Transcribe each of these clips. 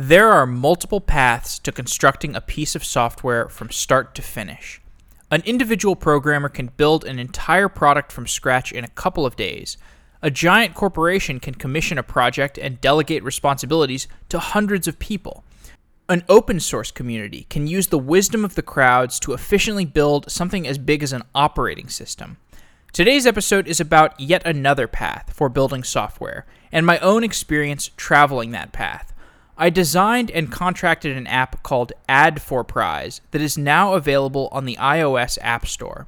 There are multiple paths to constructing a piece of software from start to finish. An individual programmer can build an entire product from scratch in a couple of days. A giant corporation can commission a project and delegate responsibilities to hundreds of people. An open source community can use the wisdom of the crowds to efficiently build something as big as an operating system. Today's episode is about yet another path for building software, and my own experience traveling that path. I designed and contracted an app called Ad4Prize that is now available on the iOS App Store.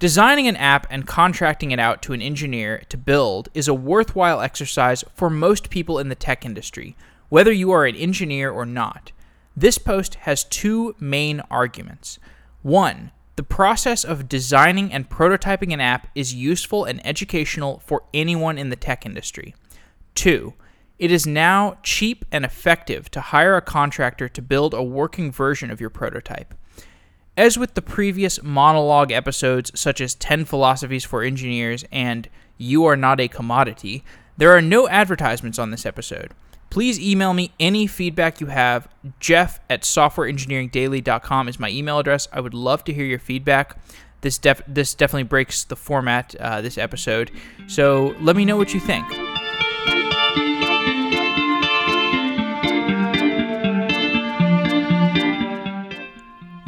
Designing an app and contracting it out to an engineer to build is a worthwhile exercise for most people in the tech industry, whether you are an engineer or not. This post has two main arguments. One, the process of designing and prototyping an app is useful and educational for anyone in the tech industry. Two, it is now cheap and effective to hire a contractor to build a working version of your prototype. As with the previous monologue episodes, such as 10 Philosophies for Engineers and You Are Not a Commodity, there are no advertisements on this episode. Please email me any feedback you have. Jeff at softwareengineeringdaily.com is my email address. I would love to hear your feedback. This, def- this definitely breaks the format, uh, this episode. So let me know what you think.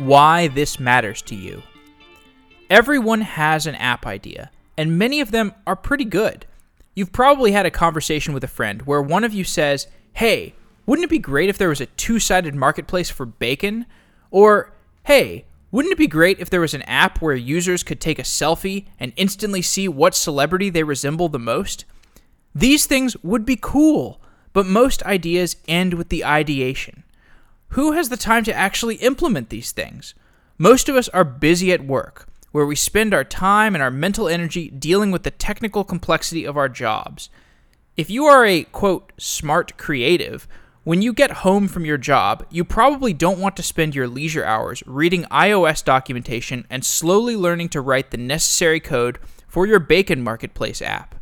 Why this matters to you. Everyone has an app idea, and many of them are pretty good. You've probably had a conversation with a friend where one of you says, Hey, wouldn't it be great if there was a two sided marketplace for bacon? Or, Hey, wouldn't it be great if there was an app where users could take a selfie and instantly see what celebrity they resemble the most? These things would be cool, but most ideas end with the ideation. Who has the time to actually implement these things? Most of us are busy at work, where we spend our time and our mental energy dealing with the technical complexity of our jobs. If you are a, quote, smart creative, when you get home from your job, you probably don't want to spend your leisure hours reading iOS documentation and slowly learning to write the necessary code for your Bacon Marketplace app.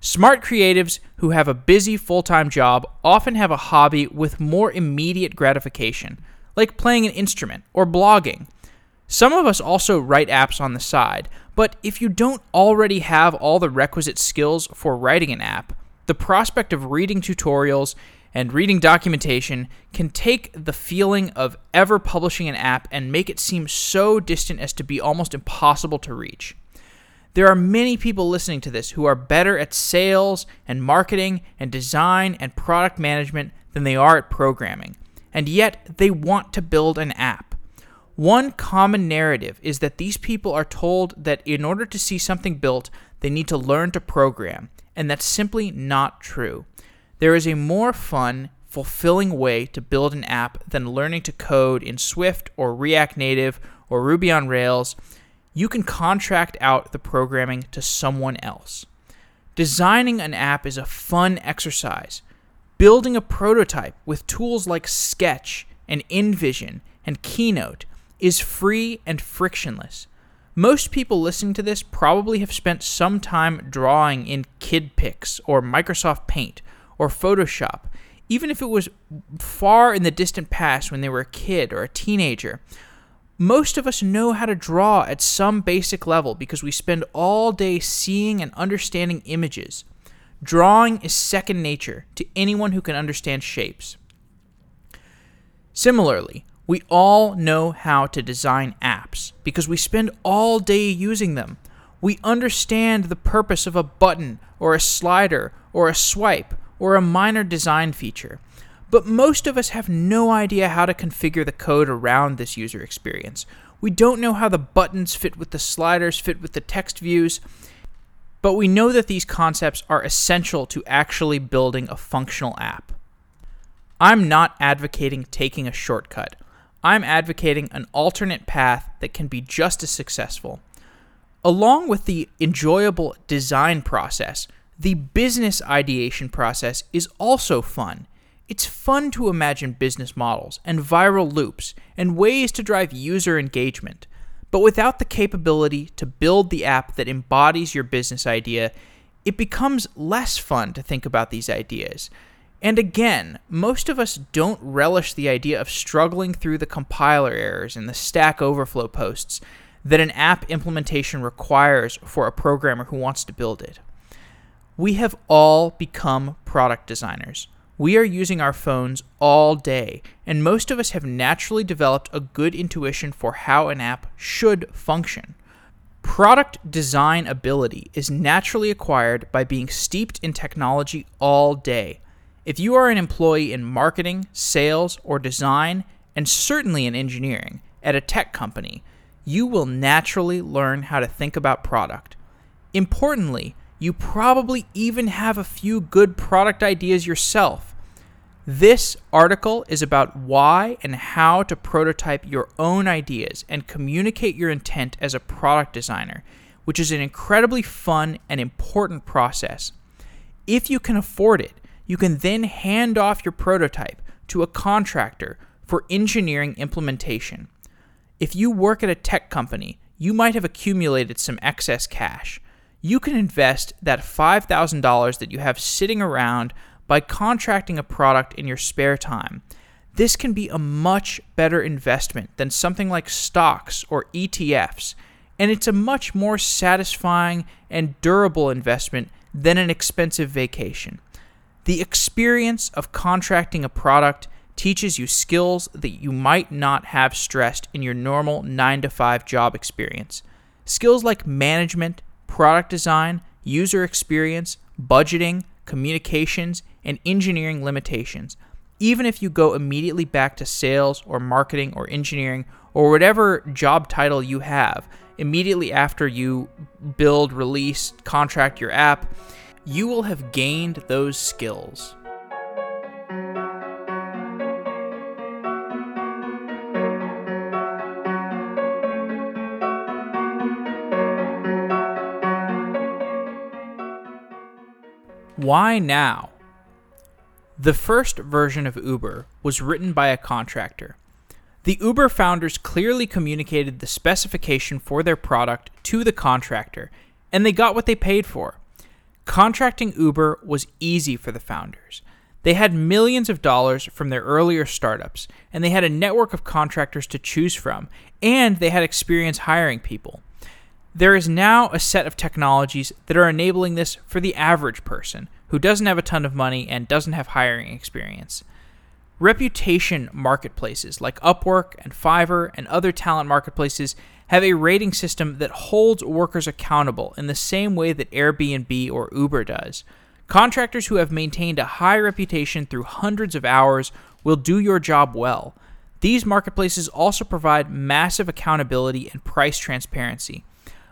Smart creatives who have a busy full time job often have a hobby with more immediate gratification, like playing an instrument or blogging. Some of us also write apps on the side, but if you don't already have all the requisite skills for writing an app, the prospect of reading tutorials and reading documentation can take the feeling of ever publishing an app and make it seem so distant as to be almost impossible to reach. There are many people listening to this who are better at sales and marketing and design and product management than they are at programming, and yet they want to build an app. One common narrative is that these people are told that in order to see something built, they need to learn to program, and that's simply not true. There is a more fun, fulfilling way to build an app than learning to code in Swift or React Native or Ruby on Rails you can contract out the programming to someone else. Designing an app is a fun exercise. Building a prototype with tools like Sketch and InVision and Keynote is free and frictionless. Most people listening to this probably have spent some time drawing in KidPix or Microsoft Paint or Photoshop, even if it was far in the distant past when they were a kid or a teenager most of us know how to draw at some basic level because we spend all day seeing and understanding images. Drawing is second nature to anyone who can understand shapes. Similarly, we all know how to design apps because we spend all day using them. We understand the purpose of a button or a slider or a swipe or a minor design feature. But most of us have no idea how to configure the code around this user experience. We don't know how the buttons fit with the sliders, fit with the text views, but we know that these concepts are essential to actually building a functional app. I'm not advocating taking a shortcut. I'm advocating an alternate path that can be just as successful. Along with the enjoyable design process, the business ideation process is also fun. It's fun to imagine business models and viral loops and ways to drive user engagement, but without the capability to build the app that embodies your business idea, it becomes less fun to think about these ideas. And again, most of us don't relish the idea of struggling through the compiler errors and the Stack Overflow posts that an app implementation requires for a programmer who wants to build it. We have all become product designers. We are using our phones all day, and most of us have naturally developed a good intuition for how an app should function. Product design ability is naturally acquired by being steeped in technology all day. If you are an employee in marketing, sales, or design, and certainly in engineering at a tech company, you will naturally learn how to think about product. Importantly, you probably even have a few good product ideas yourself. This article is about why and how to prototype your own ideas and communicate your intent as a product designer, which is an incredibly fun and important process. If you can afford it, you can then hand off your prototype to a contractor for engineering implementation. If you work at a tech company, you might have accumulated some excess cash. You can invest that $5,000 that you have sitting around by contracting a product in your spare time. This can be a much better investment than something like stocks or ETFs, and it's a much more satisfying and durable investment than an expensive vacation. The experience of contracting a product teaches you skills that you might not have stressed in your normal 9 to 5 job experience. Skills like management, product design, user experience, budgeting, communications, and engineering limitations. Even if you go immediately back to sales or marketing or engineering or whatever job title you have, immediately after you build, release, contract your app, you will have gained those skills. Why now? The first version of Uber was written by a contractor. The Uber founders clearly communicated the specification for their product to the contractor, and they got what they paid for. Contracting Uber was easy for the founders. They had millions of dollars from their earlier startups, and they had a network of contractors to choose from, and they had experience hiring people. There is now a set of technologies that are enabling this for the average person who doesn't have a ton of money and doesn't have hiring experience. Reputation marketplaces like Upwork and Fiverr and other talent marketplaces have a rating system that holds workers accountable in the same way that Airbnb or Uber does. Contractors who have maintained a high reputation through hundreds of hours will do your job well. These marketplaces also provide massive accountability and price transparency.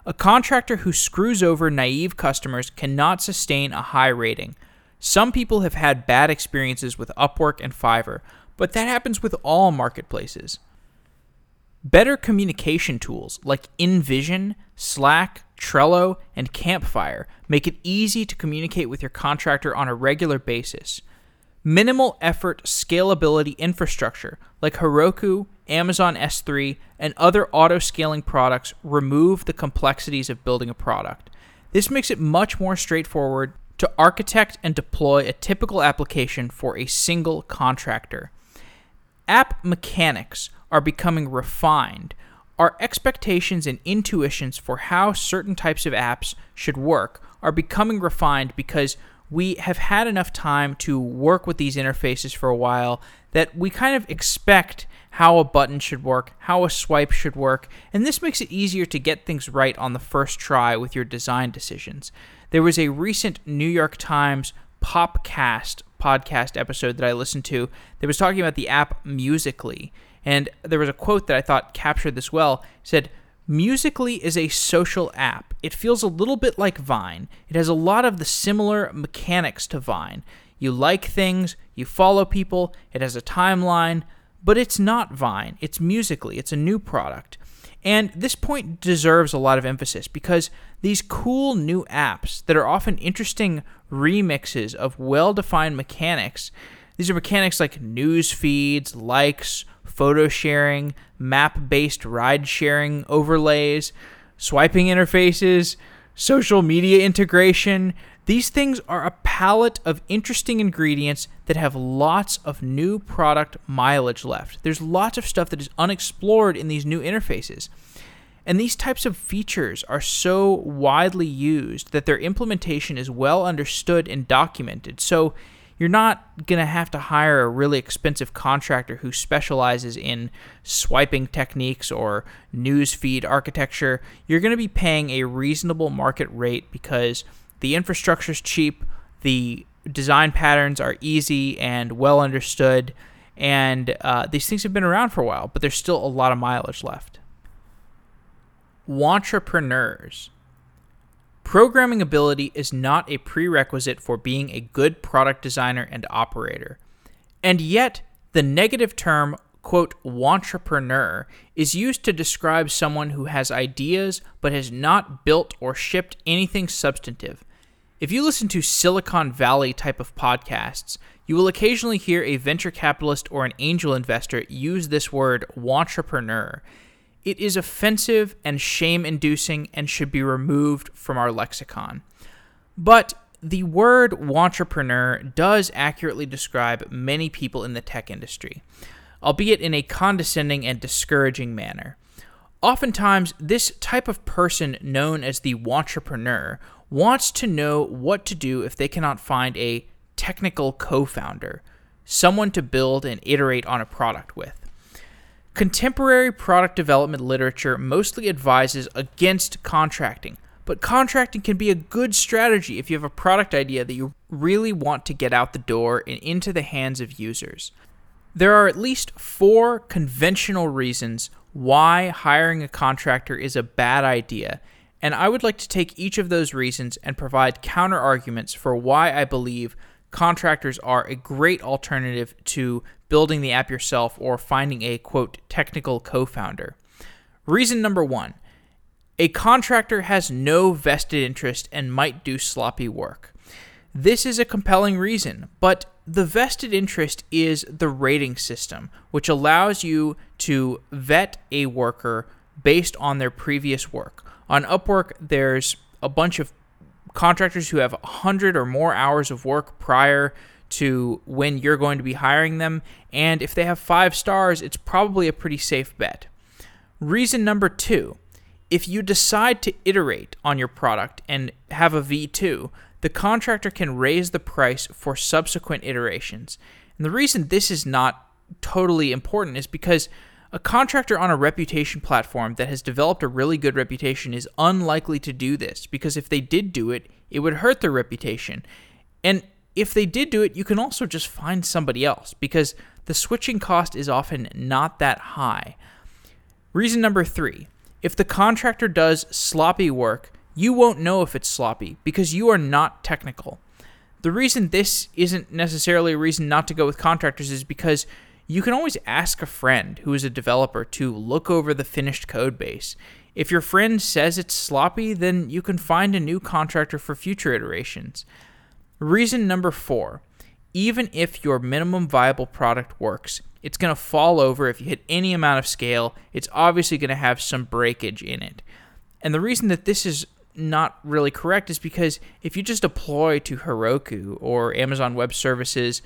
A contractor who screws over naive customers cannot sustain a high rating. Some people have had bad experiences with Upwork and Fiverr, but that happens with all marketplaces. Better communication tools like InVision, Slack, Trello, and Campfire make it easy to communicate with your contractor on a regular basis. Minimal effort scalability infrastructure like Heroku, Amazon S3, and other auto scaling products remove the complexities of building a product. This makes it much more straightforward to architect and deploy a typical application for a single contractor. App mechanics are becoming refined. Our expectations and intuitions for how certain types of apps should work are becoming refined because we have had enough time to work with these interfaces for a while that we kind of expect how a button should work, how a swipe should work, and this makes it easier to get things right on the first try with your design decisions. There was a recent New York Times Popcast podcast episode that I listened to that was talking about the app Musical.ly, and there was a quote that I thought captured this well. It said, Musical.ly is a social app. It feels a little bit like Vine. It has a lot of the similar mechanics to Vine. You like things, you follow people, it has a timeline, but it's not Vine. It's Musical.ly. It's a new product. And this point deserves a lot of emphasis because these cool new apps that are often interesting remixes of well defined mechanics, these are mechanics like news feeds, likes, photo sharing, map based ride sharing overlays, swiping interfaces, social media integration. These things are a palette of interesting ingredients that have lots of new product mileage left. There's lots of stuff that is unexplored in these new interfaces. And these types of features are so widely used that their implementation is well understood and documented. So you're not going to have to hire a really expensive contractor who specializes in swiping techniques or newsfeed architecture. You're going to be paying a reasonable market rate because the infrastructure is cheap, the design patterns are easy and well understood, and uh, these things have been around for a while, but there's still a lot of mileage left. Wantrepreneurs. Programming ability is not a prerequisite for being a good product designer and operator. And yet, the negative term, quote, wantrepreneur is used to describe someone who has ideas but has not built or shipped anything substantive. If you listen to Silicon Valley type of podcasts, you will occasionally hear a venture capitalist or an angel investor use this word, wantrepreneur. It is offensive and shame inducing and should be removed from our lexicon. But the word wantrepreneur does accurately describe many people in the tech industry, albeit in a condescending and discouraging manner. Oftentimes, this type of person known as the wantrepreneur wants to know what to do if they cannot find a technical co founder, someone to build and iterate on a product with. Contemporary product development literature mostly advises against contracting, but contracting can be a good strategy if you have a product idea that you really want to get out the door and into the hands of users. There are at least four conventional reasons why hiring a contractor is a bad idea, and I would like to take each of those reasons and provide counter arguments for why I believe contractors are a great alternative to building the app yourself or finding a quote technical co-founder. Reason number 1. A contractor has no vested interest and might do sloppy work. This is a compelling reason, but the vested interest is the rating system, which allows you to vet a worker based on their previous work. On Upwork, there's a bunch of contractors who have 100 or more hours of work prior to when you're going to be hiring them. And if they have five stars, it's probably a pretty safe bet. Reason number two if you decide to iterate on your product and have a V2, the contractor can raise the price for subsequent iterations. And the reason this is not totally important is because a contractor on a reputation platform that has developed a really good reputation is unlikely to do this because if they did do it, it would hurt their reputation. And if they did do it, you can also just find somebody else because the switching cost is often not that high. Reason number three if the contractor does sloppy work, you won't know if it's sloppy because you are not technical. The reason this isn't necessarily a reason not to go with contractors is because you can always ask a friend who is a developer to look over the finished code base. If your friend says it's sloppy, then you can find a new contractor for future iterations. Reason number four even if your minimum viable product works, it's going to fall over if you hit any amount of scale. It's obviously going to have some breakage in it. And the reason that this is not really correct is because if you just deploy to Heroku or Amazon Web Services,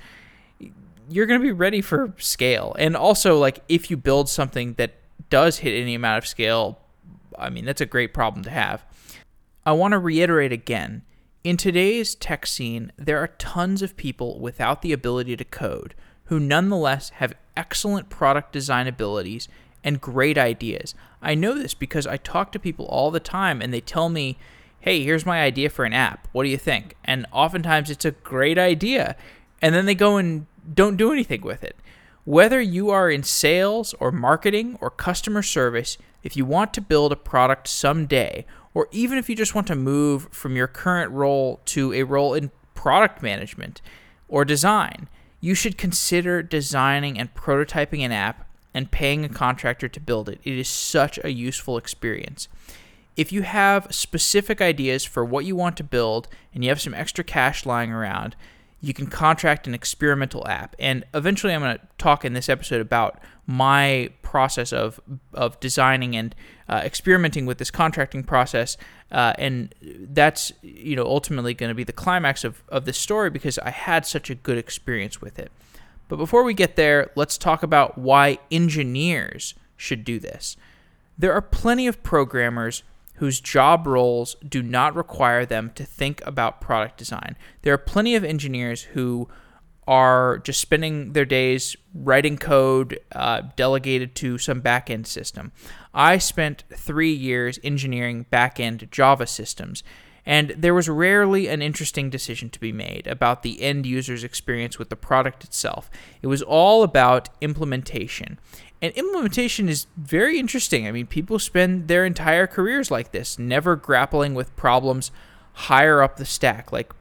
you're going to be ready for scale. And also, like, if you build something that does hit any amount of scale, I mean, that's a great problem to have. I want to reiterate again in today's tech scene, there are tons of people without the ability to code who nonetheless have excellent product design abilities and great ideas. I know this because I talk to people all the time and they tell me, hey, here's my idea for an app. What do you think? And oftentimes it's a great idea. And then they go and don't do anything with it. Whether you are in sales or marketing or customer service, if you want to build a product someday or even if you just want to move from your current role to a role in product management or design, you should consider designing and prototyping an app and paying a contractor to build it. It is such a useful experience. If you have specific ideas for what you want to build and you have some extra cash lying around, you can contract an experimental app. And eventually, I'm going to talk in this episode about my process of of designing and uh, experimenting with this contracting process. Uh, and that's you know ultimately going to be the climax of, of this story because I had such a good experience with it. But before we get there, let's talk about why engineers should do this. There are plenty of programmers whose job roles do not require them to think about product design. There are plenty of engineers who are just spending their days writing code uh, delegated to some backend system. I spent three years engineering backend Java systems, and there was rarely an interesting decision to be made about the end user's experience with the product itself. It was all about implementation. And implementation is very interesting. I mean, people spend their entire careers like this, never grappling with problems higher up the stack, like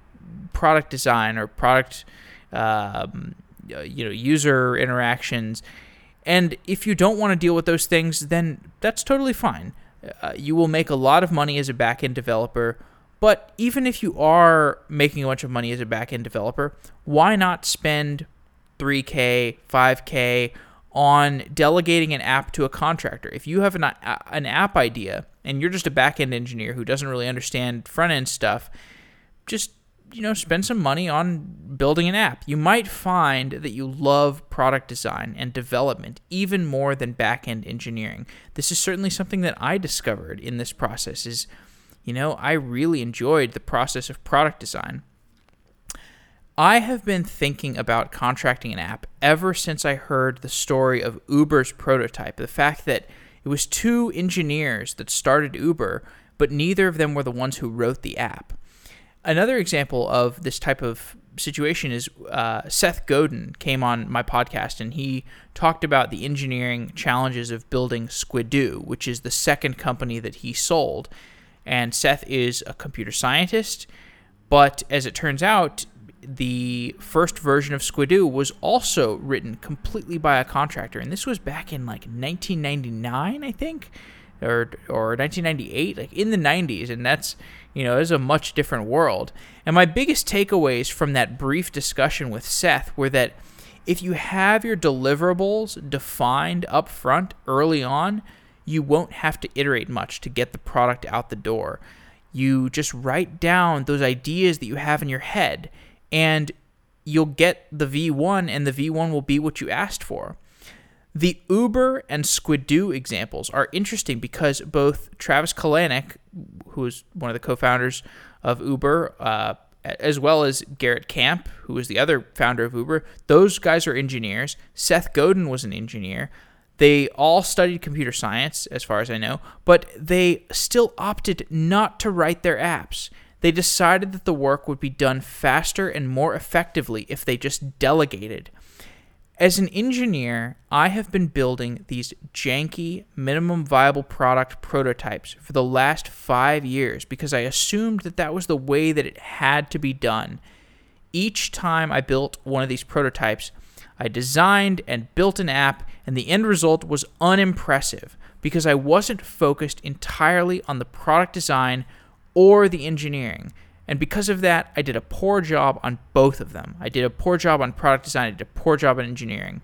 product design or product, um, you know, user interactions. And if you don't want to deal with those things, then that's totally fine. Uh, you will make a lot of money as a backend developer. But even if you are making a bunch of money as a backend developer, why not spend 3K, 5K, on delegating an app to a contractor. If you have an, uh, an app idea and you're just a back-end engineer who doesn't really understand front-end stuff, just you know, spend some money on building an app. You might find that you love product design and development even more than back-end engineering. This is certainly something that I discovered in this process is you know, I really enjoyed the process of product design. I have been thinking about contracting an app ever since I heard the story of Uber's prototype. The fact that it was two engineers that started Uber, but neither of them were the ones who wrote the app. Another example of this type of situation is uh, Seth Godin came on my podcast and he talked about the engineering challenges of building Squidoo, which is the second company that he sold. And Seth is a computer scientist, but as it turns out, the first version of Squidoo was also written completely by a contractor, and this was back in like 1999, I think, or or 1998, like in the 90s, and that's you know is a much different world. And my biggest takeaways from that brief discussion with Seth were that if you have your deliverables defined up front early on, you won't have to iterate much to get the product out the door. You just write down those ideas that you have in your head and you'll get the V1 and the V1 will be what you asked for. The Uber and Squidoo examples are interesting because both Travis Kalanick, who is one of the co-founders of Uber, uh, as well as Garrett Camp, who is the other founder of Uber, those guys are engineers. Seth Godin was an engineer. They all studied computer science, as far as I know, but they still opted not to write their apps. They decided that the work would be done faster and more effectively if they just delegated. As an engineer, I have been building these janky, minimum viable product prototypes for the last five years because I assumed that that was the way that it had to be done. Each time I built one of these prototypes, I designed and built an app, and the end result was unimpressive because I wasn't focused entirely on the product design or the engineering. And because of that, I did a poor job on both of them. I did a poor job on product design, I did a poor job on engineering.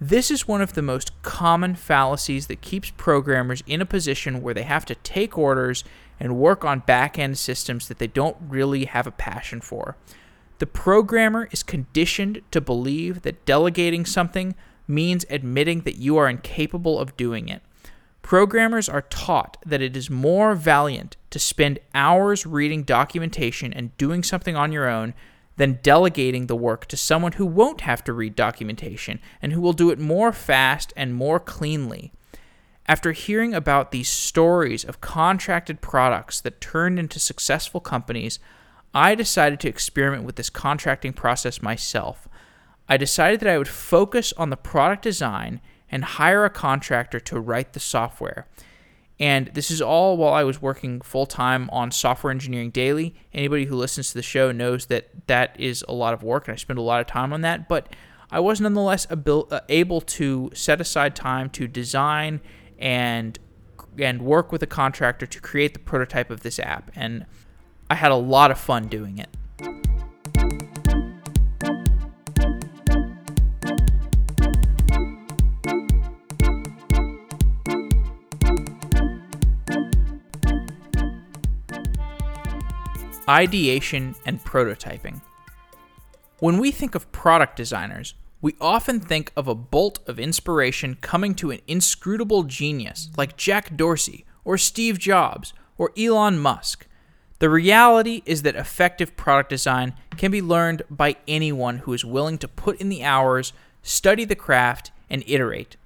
This is one of the most common fallacies that keeps programmers in a position where they have to take orders and work on back end systems that they don't really have a passion for. The programmer is conditioned to believe that delegating something means admitting that you are incapable of doing it. Programmers are taught that it is more valiant to spend hours reading documentation and doing something on your own than delegating the work to someone who won't have to read documentation and who will do it more fast and more cleanly. After hearing about these stories of contracted products that turned into successful companies, I decided to experiment with this contracting process myself. I decided that I would focus on the product design and hire a contractor to write the software. And this is all while I was working full time on Software Engineering Daily. Anybody who listens to the show knows that that is a lot of work, and I spend a lot of time on that. But I was nonetheless uh, able to set aside time to design and and work with a contractor to create the prototype of this app. And I had a lot of fun doing it. Ideation and prototyping. When we think of product designers, we often think of a bolt of inspiration coming to an inscrutable genius like Jack Dorsey or Steve Jobs or Elon Musk. The reality is that effective product design can be learned by anyone who is willing to put in the hours, study the craft, and iterate.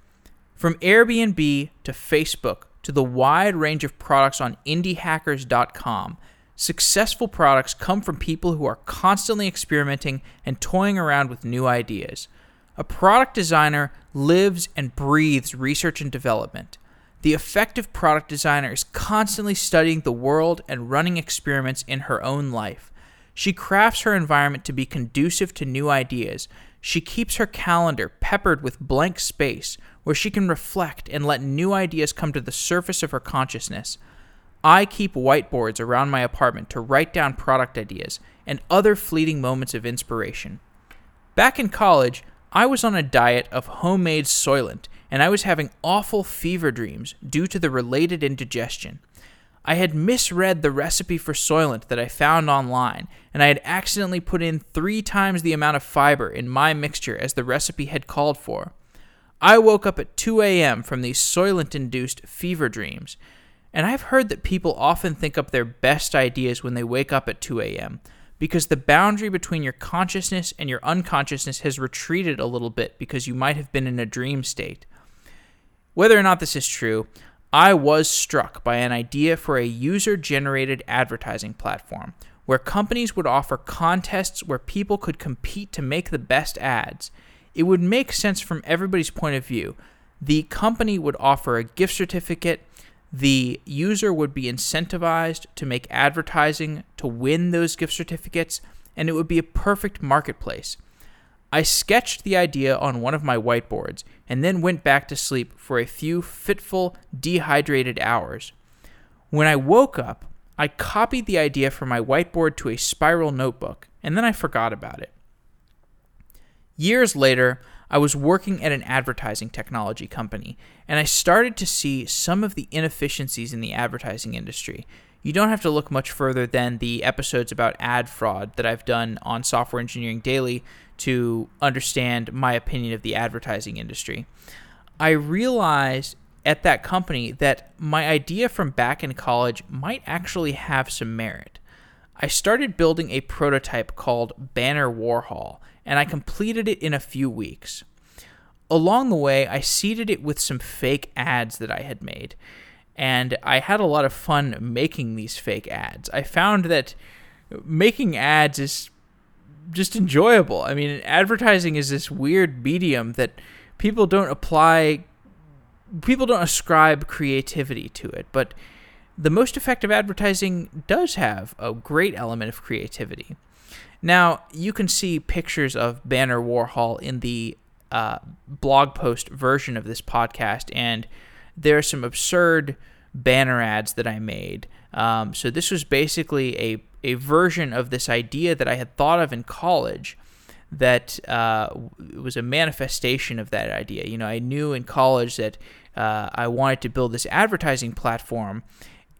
From Airbnb to Facebook to the wide range of products on indiehackers.com, successful products come from people who are constantly experimenting and toying around with new ideas. A product designer lives and breathes research and development. The effective product designer is constantly studying the world and running experiments in her own life. She crafts her environment to be conducive to new ideas. She keeps her calendar peppered with blank space where she can reflect and let new ideas come to the surface of her consciousness. I keep whiteboards around my apartment to write down product ideas and other fleeting moments of inspiration. Back in college, I was on a diet of homemade Soylent, and I was having awful fever dreams due to the related indigestion. I had misread the recipe for Soylent that I found online, and I had accidentally put in three times the amount of fiber in my mixture as the recipe had called for. I woke up at 2 a.m. from these Soylent induced fever dreams, and I've heard that people often think up their best ideas when they wake up at 2 a.m because the boundary between your consciousness and your unconsciousness has retreated a little bit because you might have been in a dream state. Whether or not this is true, I was struck by an idea for a user generated advertising platform where companies would offer contests where people could compete to make the best ads. It would make sense from everybody's point of view. The company would offer a gift certificate the user would be incentivized to make advertising to win those gift certificates, and it would be a perfect marketplace. I sketched the idea on one of my whiteboards and then went back to sleep for a few fitful, dehydrated hours. When I woke up, I copied the idea from my whiteboard to a spiral notebook, and then I forgot about it. Years later, I was working at an advertising technology company, and I started to see some of the inefficiencies in the advertising industry. You don't have to look much further than the episodes about ad fraud that I've done on Software Engineering Daily to understand my opinion of the advertising industry. I realized at that company that my idea from back in college might actually have some merit. I started building a prototype called Banner Warhol, and I completed it in a few weeks. Along the way, I seeded it with some fake ads that I had made, and I had a lot of fun making these fake ads. I found that making ads is just enjoyable. I mean, advertising is this weird medium that people don't apply people don't ascribe creativity to it, but the most effective advertising does have a great element of creativity. Now, you can see pictures of Banner Warhol in the uh, blog post version of this podcast, and there are some absurd banner ads that I made. Um, so this was basically a a version of this idea that I had thought of in college that uh, was a manifestation of that idea. You know, I knew in college that uh, I wanted to build this advertising platform,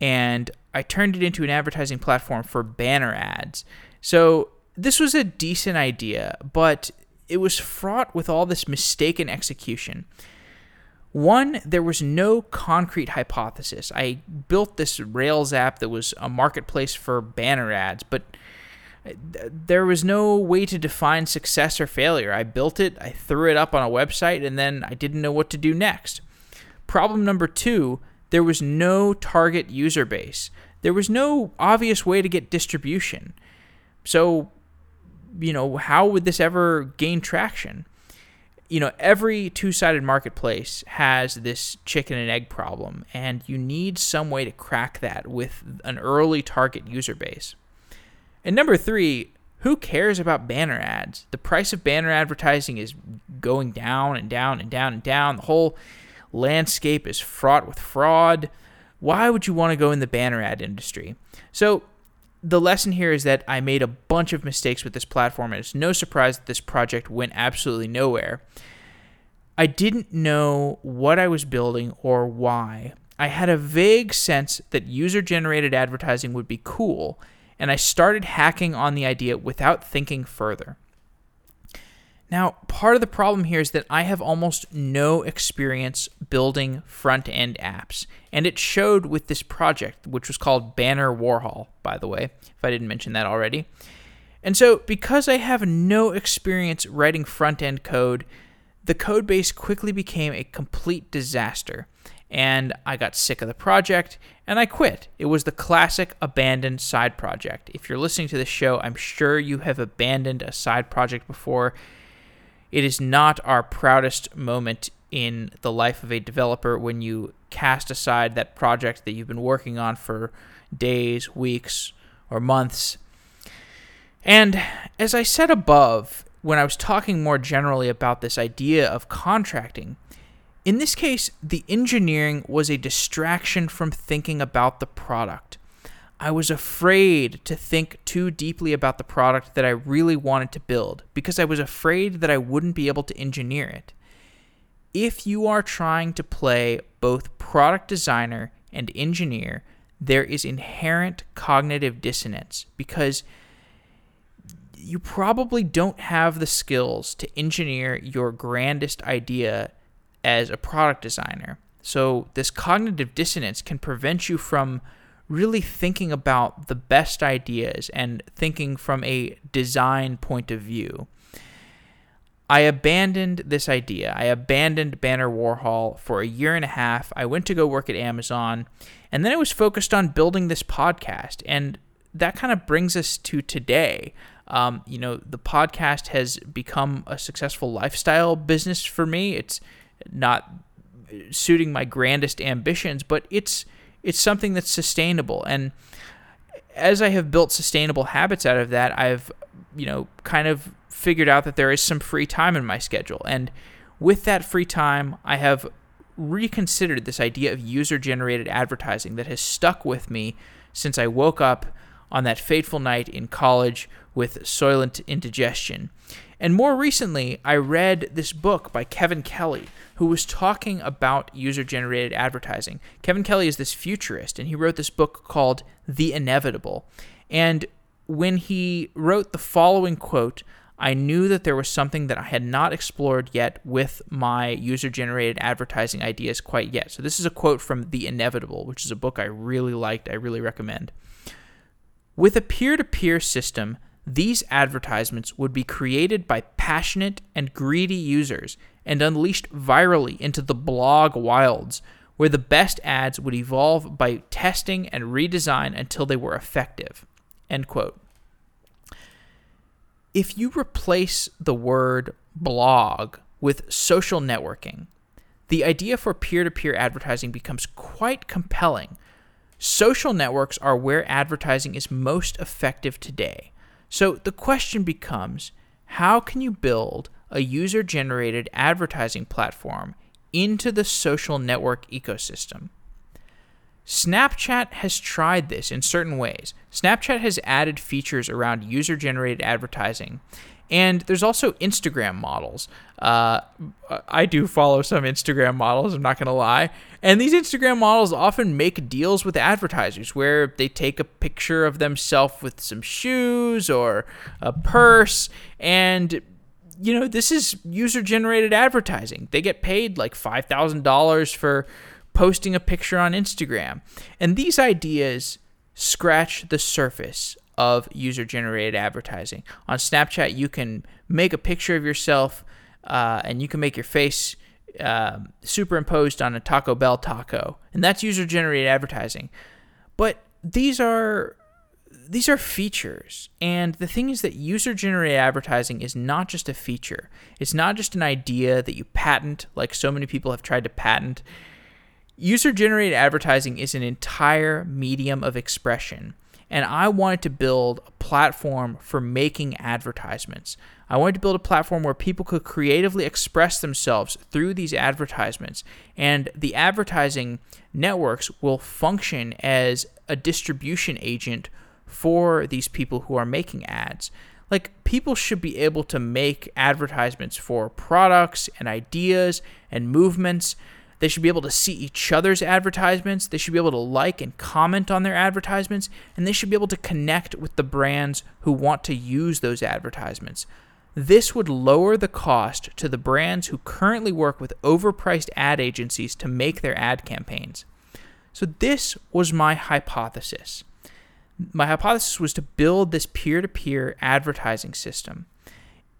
and I turned it into an advertising platform for banner ads. So this was a decent idea, but it was fraught with all this mistaken execution. One, there was no concrete hypothesis. I built this Rails app that was a marketplace for banner ads, but uh, there was no way to define success or failure. I built it, I threw it up on a website, and then I didn't know what to do next. Problem number two, there was no target user base. There was no obvious way to get distribution. So you know, how would this ever gain traction? You know, every two sided marketplace has this chicken and egg problem, and you need some way to crack that with an early target user base. And number three, who cares about banner ads? The price of banner advertising is going down and down and down and down. The whole landscape is fraught with fraud. Why would you want to go in the banner ad industry? So, the lesson here is that I made a bunch of mistakes with this platform, and it's no surprise that this project went absolutely nowhere. I didn't know what I was building or why. I had a vague sense that user generated advertising would be cool, and I started hacking on the idea without thinking further. Now, part of the problem here is that I have almost no experience building front end apps, and it showed with this project, which was called Banner Warhol, by the way, if I didn't mention that already. And so, because I have no experience writing front end code, the code base quickly became a complete disaster, and I got sick of the project and I quit. It was the classic abandoned side project. If you're listening to this show, I'm sure you have abandoned a side project before it is not our proudest moment in the life of a developer when you cast aside that project that you've been working on for days, weeks, or months. And as I said above, when I was talking more generally about this idea of contracting, in this case, the engineering was a distraction from thinking about the product. I was afraid to think too deeply about the product that I really wanted to build because I was afraid that I wouldn't be able to engineer it. If you are trying to play both product designer and engineer, there is inherent cognitive dissonance because you probably don't have the skills to engineer your grandest idea as a product designer. So, this cognitive dissonance can prevent you from really thinking about the best ideas and thinking from a design point of view. I abandoned this idea. I abandoned Banner Warhol for a year and a half. I went to go work at Amazon, and then I was focused on building this podcast. And that kind of brings us to today. Um, you know, the podcast has become a successful lifestyle business for me. It's not suiting my grandest ambitions, but it's it's something that's sustainable. And as I have built sustainable habits out of that, I've, you know, kind of figured out that there is some free time in my schedule. And with that free time, I have reconsidered this idea of user generated advertising that has stuck with me since I woke up on that fateful night in college with soylent indigestion. And more recently, I read this book by Kevin Kelly, who was talking about user generated advertising. Kevin Kelly is this futurist, and he wrote this book called The Inevitable. And when he wrote the following quote, I knew that there was something that I had not explored yet with my user generated advertising ideas quite yet. So, this is a quote from The Inevitable, which is a book I really liked, I really recommend. With a peer to peer system, these advertisements would be created by passionate and greedy users and unleashed virally into the blog wilds, where the best ads would evolve by testing and redesign until they were effective. End quote. If you replace the word blog with social networking, the idea for peer to peer advertising becomes quite compelling. Social networks are where advertising is most effective today. So the question becomes how can you build a user generated advertising platform into the social network ecosystem? Snapchat has tried this in certain ways. Snapchat has added features around user generated advertising and there's also Instagram models. Uh, I do follow some Instagram models, I'm not going to lie. And these Instagram models often make deals with advertisers where they take a picture of themselves with some shoes or a purse. And, you know, this is user generated advertising. They get paid like $5,000 for posting a picture on Instagram. And these ideas scratch the surface of user generated advertising. On Snapchat, you can make a picture of yourself uh, and you can make your face uh, superimposed on a Taco Bell taco, and that's user generated advertising. But these are these are features. And the thing is that user generated advertising is not just a feature. It's not just an idea that you patent like so many people have tried to patent. User generated advertising is an entire medium of expression and I wanted to build a platform for making advertisements. I wanted to build a platform where people could creatively express themselves through these advertisements, and the advertising networks will function as a distribution agent for these people who are making ads. Like, people should be able to make advertisements for products and ideas and movements They should be able to see each other's advertisements. They should be able to like and comment on their advertisements. And they should be able to connect with the brands who want to use those advertisements. This would lower the cost to the brands who currently work with overpriced ad agencies to make their ad campaigns. So, this was my hypothesis. My hypothesis was to build this peer to peer advertising system.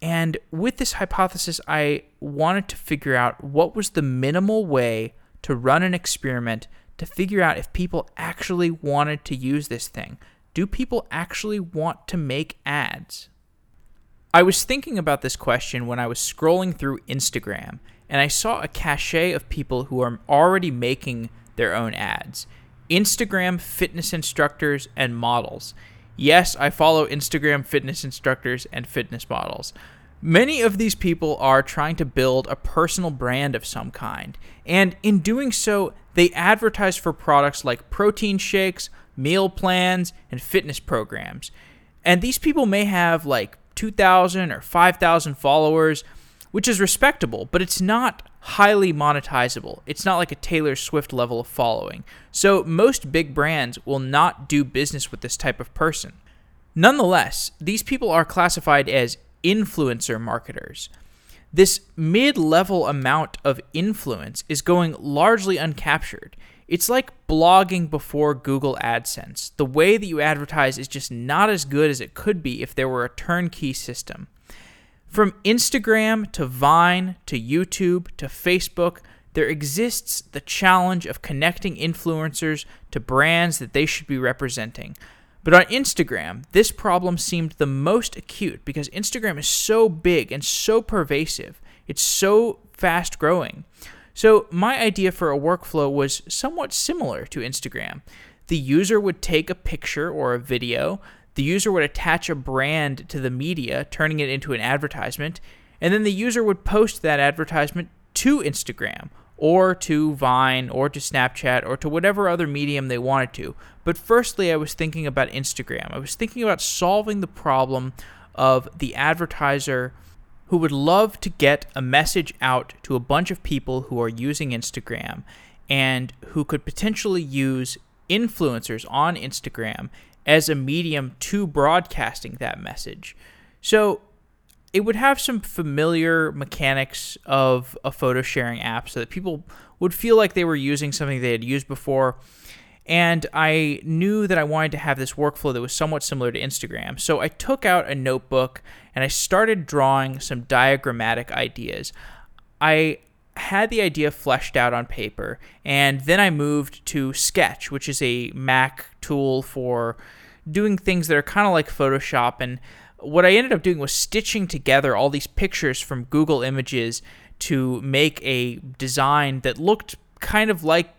And with this hypothesis, I wanted to figure out what was the minimal way to run an experiment to figure out if people actually wanted to use this thing. Do people actually want to make ads? I was thinking about this question when I was scrolling through Instagram and I saw a cache of people who are already making their own ads Instagram fitness instructors and models. Yes, I follow Instagram fitness instructors and fitness models. Many of these people are trying to build a personal brand of some kind, and in doing so, they advertise for products like protein shakes, meal plans, and fitness programs. And these people may have like 2,000 or 5,000 followers, which is respectable, but it's not highly monetizable. It's not like a Taylor Swift level of following. So most big brands will not do business with this type of person. Nonetheless, these people are classified as influencer marketers. This mid level amount of influence is going largely uncaptured. It's like blogging before Google AdSense. The way that you advertise is just not as good as it could be if there were a turnkey system. From Instagram to Vine to YouTube to Facebook, there exists the challenge of connecting influencers to brands that they should be representing. But on Instagram, this problem seemed the most acute because Instagram is so big and so pervasive. It's so fast growing. So, my idea for a workflow was somewhat similar to Instagram. The user would take a picture or a video, the user would attach a brand to the media, turning it into an advertisement, and then the user would post that advertisement to Instagram or to Vine or to Snapchat or to whatever other medium they wanted to. But firstly, I was thinking about Instagram. I was thinking about solving the problem of the advertiser who would love to get a message out to a bunch of people who are using Instagram and who could potentially use influencers on Instagram as a medium to broadcasting that message. So it would have some familiar mechanics of a photo sharing app so that people would feel like they were using something they had used before and I knew that I wanted to have this workflow that was somewhat similar to Instagram. So I took out a notebook and I started drawing some diagrammatic ideas. I had the idea fleshed out on paper, and then I moved to Sketch, which is a Mac tool for doing things that are kind of like Photoshop. And what I ended up doing was stitching together all these pictures from Google Images to make a design that looked kind of like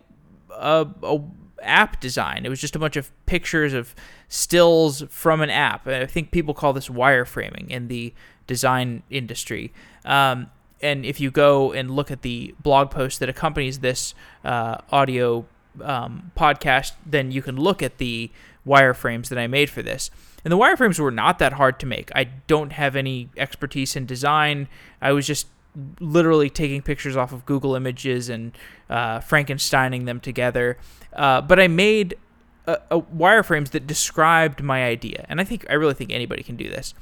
a, a app design. It was just a bunch of pictures of stills from an app. I think people call this wireframing in the design industry. Um, and if you go and look at the blog post that accompanies this uh, audio um, podcast, then you can look at the wireframes that I made for this. And the wireframes were not that hard to make. I don't have any expertise in design. I was just literally taking pictures off of Google Images and uh, Frankensteining them together. Uh, but I made a, a wireframes that described my idea, and I think I really think anybody can do this.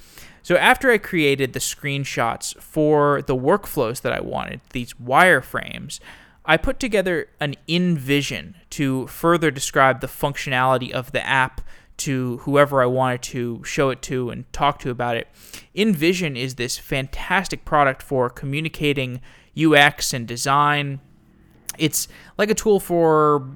So after I created the screenshots for the workflows that I wanted, these wireframes, I put together an InVision to further describe the functionality of the app to whoever I wanted to show it to and talk to about it. InVision is this fantastic product for communicating UX and design. It's like a tool for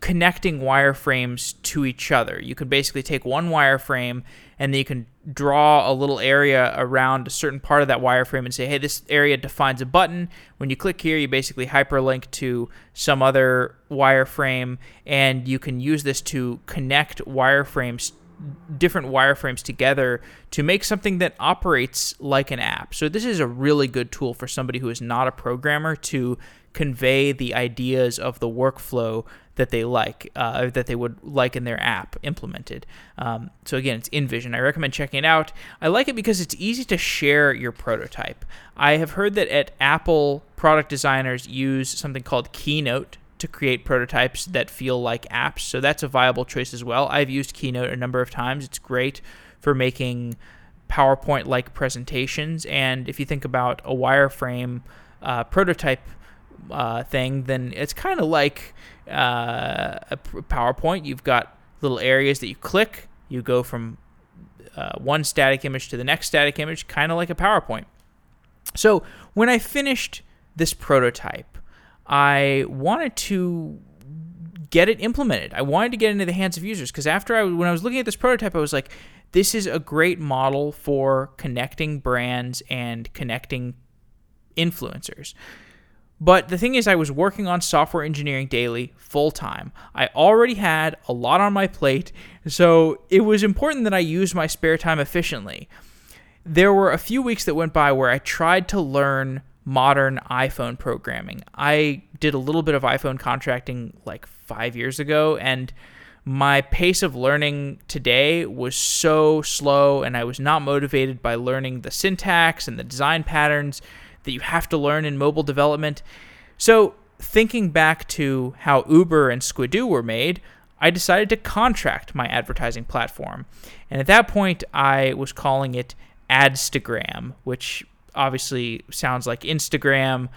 connecting wireframes to each other. You can basically take one wireframe and then you can draw a little area around a certain part of that wireframe and say, hey, this area defines a button. When you click here, you basically hyperlink to some other wireframe, and you can use this to connect wireframes different wireframes together to make something that operates like an app. So this is a really good tool for somebody who is not a programmer to convey the ideas of the workflow that they like, uh, that they would like in their app implemented. Um, so again, it's InVision. I recommend checking it out. I like it because it's easy to share your prototype. I have heard that at Apple product designers use something called Keynote to create prototypes that feel like apps. So that's a viable choice as well. I've used Keynote a number of times. It's great for making PowerPoint like presentations. And if you think about a wireframe uh, prototype uh, thing, then it's kind of like uh, a PowerPoint. You've got little areas that you click, you go from uh, one static image to the next static image, kind of like a PowerPoint. So when I finished this prototype, I wanted to get it implemented. I wanted to get into the hands of users because after I when I was looking at this prototype, I was like, this is a great model for connecting brands and connecting influencers. But the thing is, I was working on software engineering daily, full time. I already had a lot on my plate, so it was important that I use my spare time efficiently. There were a few weeks that went by where I tried to learn modern iPhone programming. I did a little bit of iPhone contracting like five years ago, and my pace of learning today was so slow, and I was not motivated by learning the syntax and the design patterns that you have to learn in mobile development. So, thinking back to how Uber and Squidoo were made, I decided to contract my advertising platform. And at that point, I was calling it Adstagram, which obviously sounds like Instagram.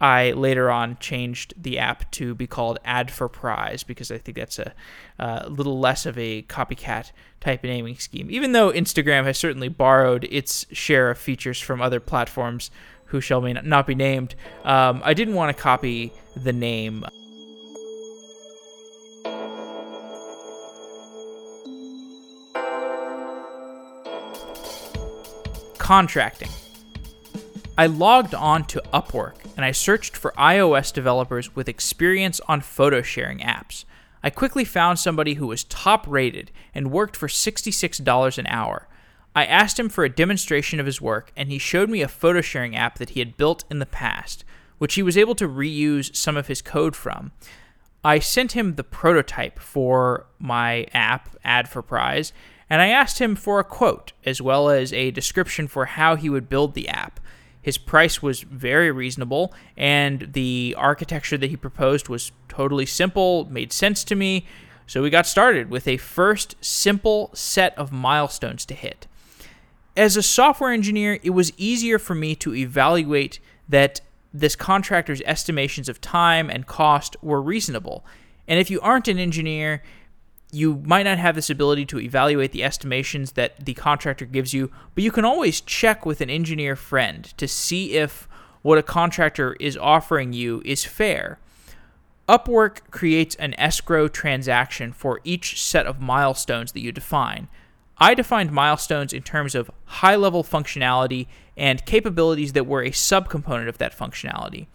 I later on changed the app to be called Ad for Prize because I think that's a uh, little less of a copycat type of naming scheme. Even though Instagram has certainly borrowed its share of features from other platforms who shall not be named, um, I didn't want to copy the name. Contracting. I logged on to Upwork and I searched for iOS developers with experience on photo sharing apps. I quickly found somebody who was top rated and worked for $66 an hour. I asked him for a demonstration of his work, and he showed me a photo sharing app that he had built in the past, which he was able to reuse some of his code from. I sent him the prototype for my app, Ad for Prize, and I asked him for a quote as well as a description for how he would build the app. His price was very reasonable, and the architecture that he proposed was totally simple, made sense to me. So we got started with a first simple set of milestones to hit. As a software engineer, it was easier for me to evaluate that this contractor's estimations of time and cost were reasonable. And if you aren't an engineer, you might not have this ability to evaluate the estimations that the contractor gives you, but you can always check with an engineer friend to see if what a contractor is offering you is fair. Upwork creates an escrow transaction for each set of milestones that you define. I defined milestones in terms of high level functionality and capabilities that were a subcomponent of that functionality.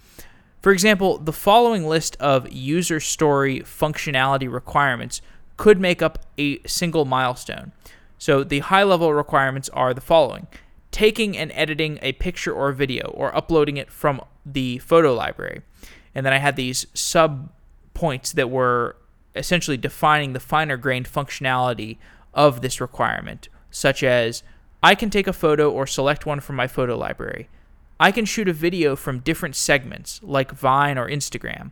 For example, the following list of user story functionality requirements could make up a single milestone. So the high level requirements are the following taking and editing a picture or video or uploading it from the photo library. And then I had these sub points that were essentially defining the finer grained functionality of this requirement, such as I can take a photo or select one from my photo library. I can shoot a video from different segments, like Vine or Instagram.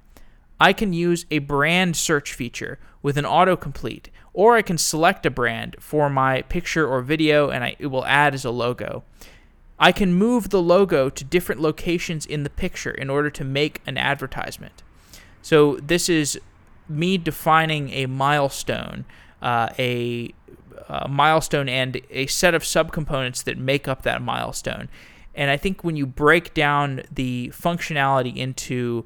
I can use a brand search feature with an autocomplete, or I can select a brand for my picture or video and I, it will add as a logo. I can move the logo to different locations in the picture in order to make an advertisement. So this is me defining a milestone, uh, a, a milestone, and a set of subcomponents that make up that milestone. And I think when you break down the functionality into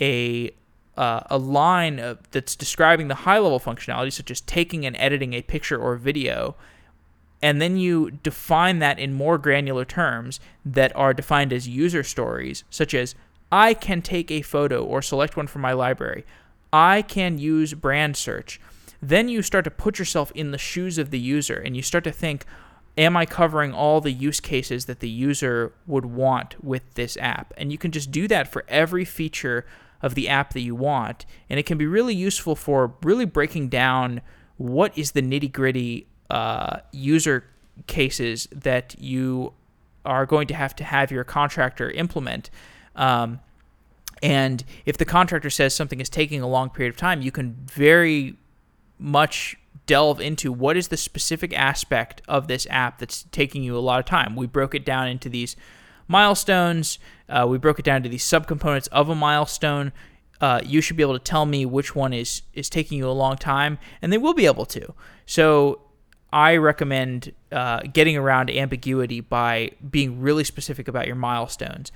a uh, a line of, that's describing the high level functionality, such as taking and editing a picture or video, and then you define that in more granular terms that are defined as user stories, such as I can take a photo or select one from my library. I can use brand search. Then you start to put yourself in the shoes of the user and you start to think, am I covering all the use cases that the user would want with this app? And you can just do that for every feature of the app that you want. And it can be really useful for really breaking down what is the nitty gritty uh, user cases that you are going to have to have your contractor implement. Um, And if the contractor says something is taking a long period of time, you can very much delve into what is the specific aspect of this app that's taking you a lot of time. We broke it down into these milestones. Uh, we broke it down to these subcomponents of a milestone. Uh, you should be able to tell me which one is is taking you a long time, and they will be able to. So I recommend uh, getting around ambiguity by being really specific about your milestones.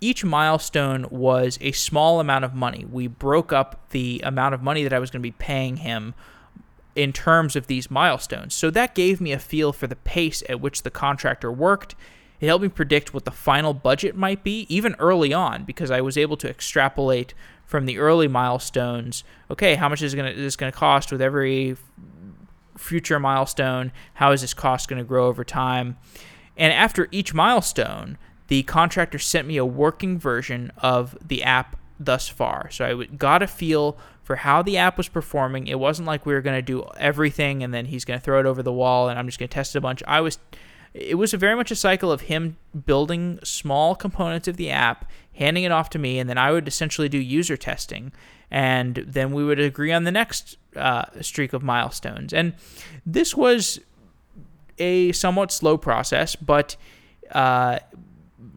Each milestone was a small amount of money. We broke up the amount of money that I was going to be paying him in terms of these milestones. So that gave me a feel for the pace at which the contractor worked. It helped me predict what the final budget might be, even early on, because I was able to extrapolate from the early milestones. Okay, how much is going this going to cost with every future milestone? How is this cost going to grow over time? And after each milestone, the contractor sent me a working version of the app thus far. So I got a feel for how the app was performing. It wasn't like we were going to do everything and then he's going to throw it over the wall and I'm just going to test it a bunch. I was it was very much a cycle of him building small components of the app, handing it off to me, and then I would essentially do user testing, and then we would agree on the next uh, streak of milestones. And this was a somewhat slow process, but uh,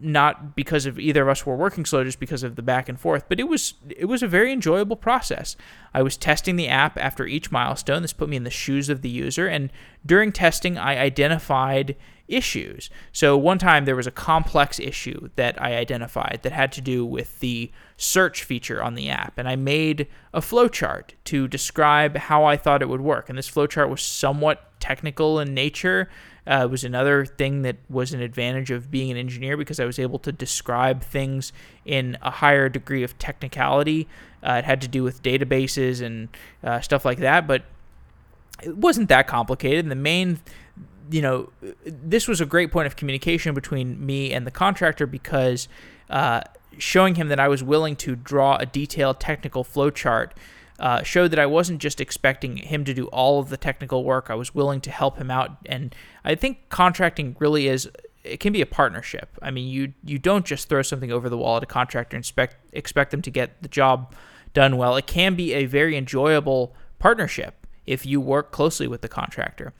not because of either of us were working slow, just because of the back and forth. But it was it was a very enjoyable process. I was testing the app after each milestone. This put me in the shoes of the user, and during testing, I identified issues. So one time there was a complex issue that I identified that had to do with the search feature on the app, and I made a flowchart to describe how I thought it would work. And this flowchart was somewhat technical in nature. Uh, it was another thing that was an advantage of being an engineer because I was able to describe things in a higher degree of technicality. Uh, it had to do with databases and uh, stuff like that, but it wasn't that complicated. And the main, you know, this was a great point of communication between me and the contractor because uh, showing him that I was willing to draw a detailed technical flowchart uh, showed that I wasn't just expecting him to do all of the technical work. I was willing to help him out, and I think contracting really is it can be a partnership. I mean, you you don't just throw something over the wall at a contractor and expect expect them to get the job done well. It can be a very enjoyable partnership if you work closely with the contractor.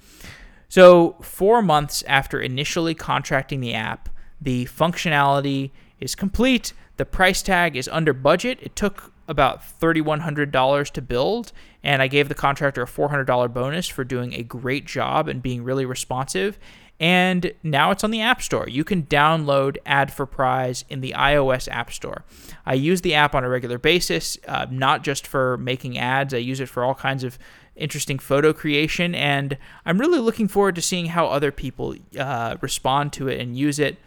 So, four months after initially contracting the app, the functionality is complete. The price tag is under budget. It took about $3,100 to build, and I gave the contractor a $400 bonus for doing a great job and being really responsive. And now it's on the App Store. You can download Ad for Prize in the iOS App Store. I use the app on a regular basis, uh, not just for making ads, I use it for all kinds of interesting photo creation, and I'm really looking forward to seeing how other people uh, respond to it and use it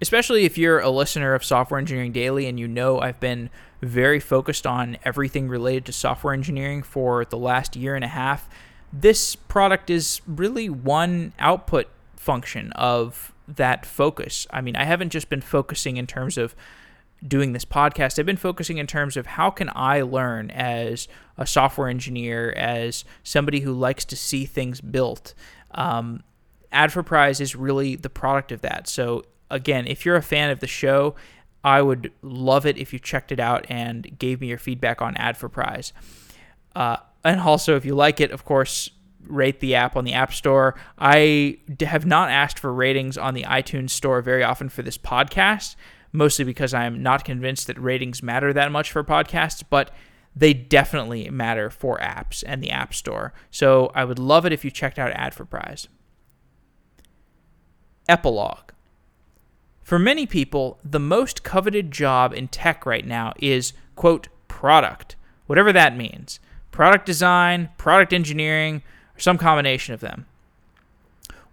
especially if you're a listener of Software Engineering Daily and you know I've been very focused on everything related to software engineering for the last year and a half. This product is really one output function of that focus. I mean, I haven't just been focusing in terms of doing this podcast. I've been focusing in terms of how can I learn as a software engineer, as somebody who likes to see things built. Um, Ad4Prize is really the product of that. So again, if you're a fan of the show, I would love it if you checked it out and gave me your feedback on Ad4Prize. Uh, and also, if you like it, of course, rate the app on the App Store. I have not asked for ratings on the iTunes Store very often for this podcast, mostly because I'm not convinced that ratings matter that much for podcasts, but they definitely matter for apps and the App Store. So I would love it if you checked out Ad4Prize. Epilogue. For many people, the most coveted job in tech right now is, quote, product, whatever that means. Product design, product engineering, or some combination of them.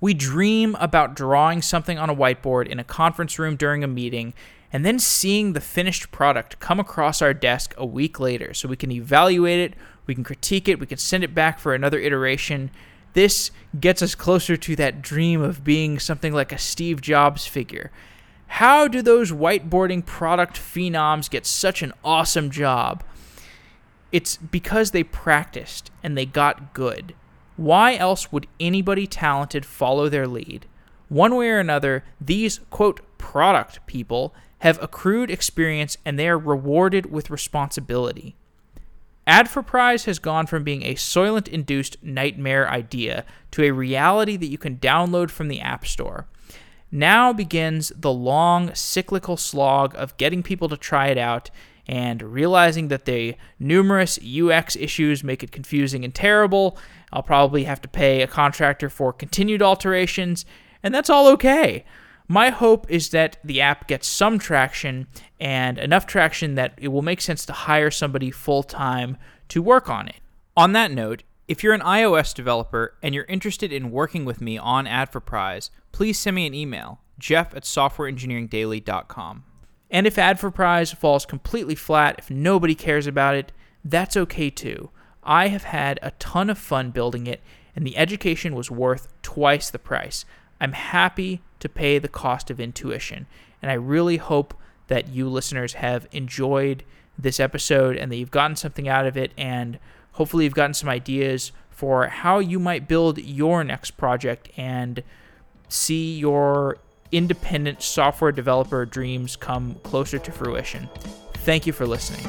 We dream about drawing something on a whiteboard in a conference room during a meeting and then seeing the finished product come across our desk a week later so we can evaluate it, we can critique it, we can send it back for another iteration. This gets us closer to that dream of being something like a Steve Jobs figure. How do those whiteboarding product phenoms get such an awesome job? It's because they practiced and they got good. Why else would anybody talented follow their lead? One way or another, these, quote, product people have accrued experience and they are rewarded with responsibility. Adforprize has gone from being a Soylent induced nightmare idea to a reality that you can download from the App Store. Now begins the long cyclical slog of getting people to try it out and realizing that the numerous UX issues make it confusing and terrible. I'll probably have to pay a contractor for continued alterations, and that's all okay. My hope is that the app gets some traction and enough traction that it will make sense to hire somebody full time to work on it. On that note, if you're an iOS developer and you're interested in working with me on Adforprize, please send me an email, jeff at softwareengineeringdaily.com. And if Adforprize falls completely flat, if nobody cares about it, that's okay too. I have had a ton of fun building it, and the education was worth twice the price. I'm happy to pay the cost of intuition, and I really hope that you listeners have enjoyed this episode and that you've gotten something out of it, and hopefully you've gotten some ideas for how you might build your next project and see your independent software developer dreams come closer to fruition. Thank you for listening.